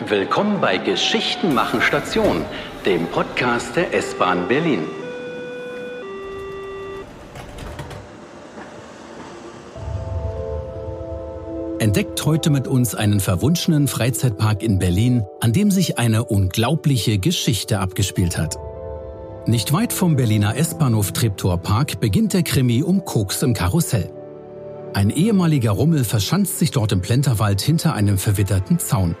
Willkommen bei Geschichten machen Station, dem Podcast der S-Bahn Berlin. Entdeckt heute mit uns einen verwunschenen Freizeitpark in Berlin, an dem sich eine unglaubliche Geschichte abgespielt hat. Nicht weit vom Berliner S-Bahnhof Treptower Park beginnt der Krimi um Koks im Karussell. Ein ehemaliger Rummel verschanzt sich dort im Plenterwald hinter einem verwitterten Zaun.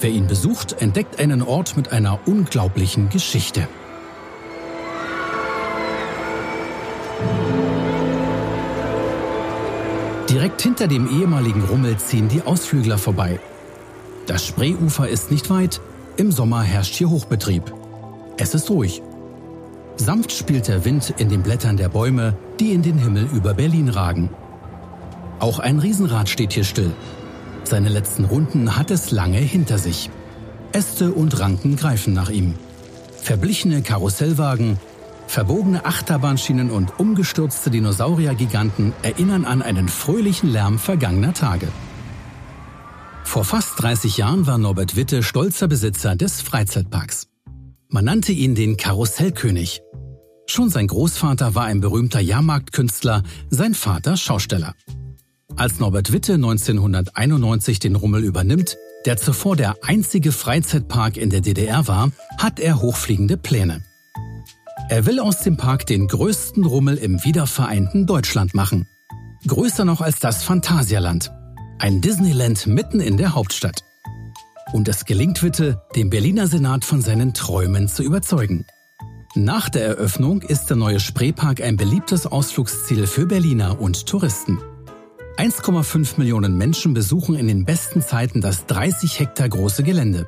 Wer ihn besucht, entdeckt einen Ort mit einer unglaublichen Geschichte. Direkt hinter dem ehemaligen Rummel ziehen die Ausflügler vorbei. Das Spreeufer ist nicht weit, im Sommer herrscht hier Hochbetrieb. Es ist ruhig. Sanft spielt der Wind in den Blättern der Bäume, die in den Himmel über Berlin ragen. Auch ein Riesenrad steht hier still. Seine letzten Runden hat es lange hinter sich. Äste und Ranken greifen nach ihm. Verblichene Karussellwagen, verbogene Achterbahnschienen und umgestürzte Dinosauriergiganten erinnern an einen fröhlichen Lärm vergangener Tage. Vor fast 30 Jahren war Norbert Witte stolzer Besitzer des Freizeitparks. Man nannte ihn den Karussellkönig. Schon sein Großvater war ein berühmter Jahrmarktkünstler, sein Vater Schausteller. Als Norbert Witte 1991 den Rummel übernimmt, der zuvor der einzige Freizeitpark in der DDR war, hat er hochfliegende Pläne. Er will aus dem Park den größten Rummel im wiedervereinten Deutschland machen. Größer noch als das Phantasialand. Ein Disneyland mitten in der Hauptstadt. Und es gelingt Witte, den Berliner Senat von seinen Träumen zu überzeugen. Nach der Eröffnung ist der neue Spreepark ein beliebtes Ausflugsziel für Berliner und Touristen. 1,5 Millionen Menschen besuchen in den besten Zeiten das 30 Hektar große Gelände.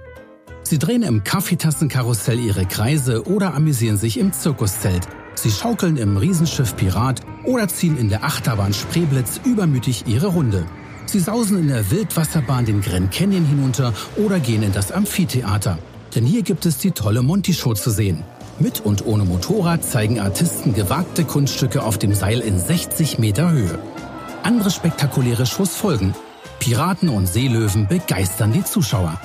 Sie drehen im Kaffeetassenkarussell ihre Kreise oder amüsieren sich im Zirkuszelt. Sie schaukeln im Riesenschiff Pirat oder ziehen in der Achterbahn Spreeblitz übermütig ihre Runde. Sie sausen in der Wildwasserbahn den Grand Canyon hinunter oder gehen in das Amphitheater. Denn hier gibt es die tolle Monty-Show zu sehen. Mit und ohne Motorrad zeigen Artisten gewagte Kunststücke auf dem Seil in 60 Meter Höhe. Andere spektakuläre Shows folgen. Piraten und Seelöwen begeistern die Zuschauer.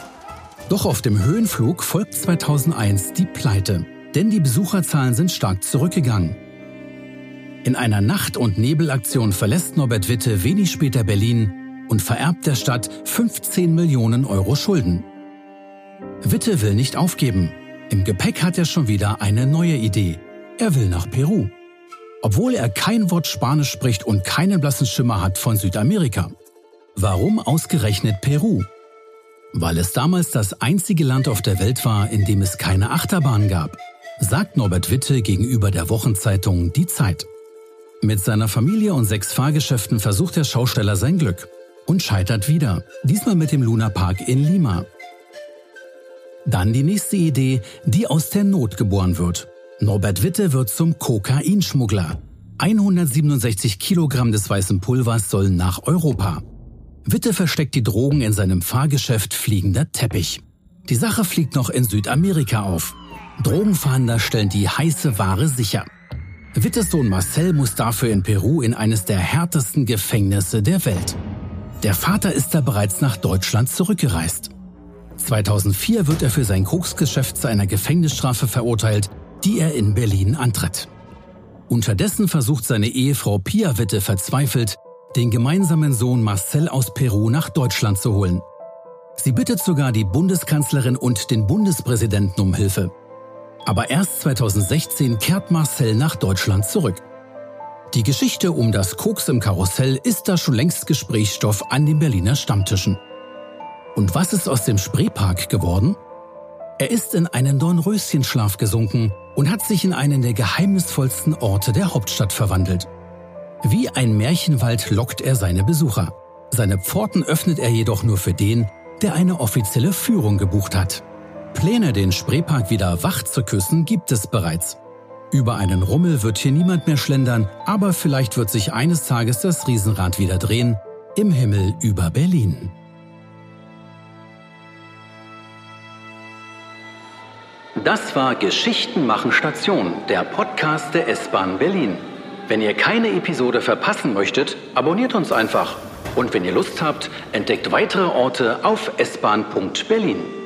Doch auf dem Höhenflug folgt 2001 die Pleite, denn die Besucherzahlen sind stark zurückgegangen. In einer Nacht- und Nebelaktion verlässt Norbert Witte wenig später Berlin und vererbt der Stadt 15 Millionen Euro Schulden. Witte will nicht aufgeben. Im Gepäck hat er schon wieder eine neue Idee. Er will nach Peru obwohl er kein Wort Spanisch spricht und keinen blassen Schimmer hat von Südamerika. Warum ausgerechnet Peru? Weil es damals das einzige Land auf der Welt war, in dem es keine Achterbahn gab, sagt Norbert Witte gegenüber der Wochenzeitung Die Zeit. Mit seiner Familie und sechs Fahrgeschäften versucht der Schausteller sein Glück und scheitert wieder, diesmal mit dem Luna Park in Lima. Dann die nächste Idee, die aus der Not geboren wird. Norbert Witte wird zum Kokainschmuggler. 167 Kilogramm des weißen Pulvers sollen nach Europa. Witte versteckt die Drogen in seinem Fahrgeschäft Fliegender Teppich. Die Sache fliegt noch in Südamerika auf. Drogenfahnder stellen die heiße Ware sicher. Wittes Sohn Marcel muss dafür in Peru in eines der härtesten Gefängnisse der Welt. Der Vater ist da bereits nach Deutschland zurückgereist. 2004 wird er für sein Koksgeschäft zu einer Gefängnisstrafe verurteilt, die er in Berlin antritt. Unterdessen versucht seine Ehefrau Pia Witte verzweifelt, den gemeinsamen Sohn Marcel aus Peru nach Deutschland zu holen. Sie bittet sogar die Bundeskanzlerin und den Bundespräsidenten um Hilfe. Aber erst 2016 kehrt Marcel nach Deutschland zurück. Die Geschichte um das Koks im Karussell ist da schon längst Gesprächsstoff an den Berliner Stammtischen. Und was ist aus dem Spreepark geworden? Er ist in einen Dornröschenschlaf gesunken und hat sich in einen der geheimnisvollsten Orte der Hauptstadt verwandelt. Wie ein Märchenwald lockt er seine Besucher. Seine Pforten öffnet er jedoch nur für den, der eine offizielle Führung gebucht hat. Pläne, den Spreepark wieder wach zu küssen, gibt es bereits. Über einen Rummel wird hier niemand mehr schlendern, aber vielleicht wird sich eines Tages das Riesenrad wieder drehen, im Himmel über Berlin. Das war Geschichten machen Station, der Podcast der S-Bahn Berlin. Wenn ihr keine Episode verpassen möchtet, abonniert uns einfach. Und wenn ihr Lust habt, entdeckt weitere Orte auf s-bahn.berlin.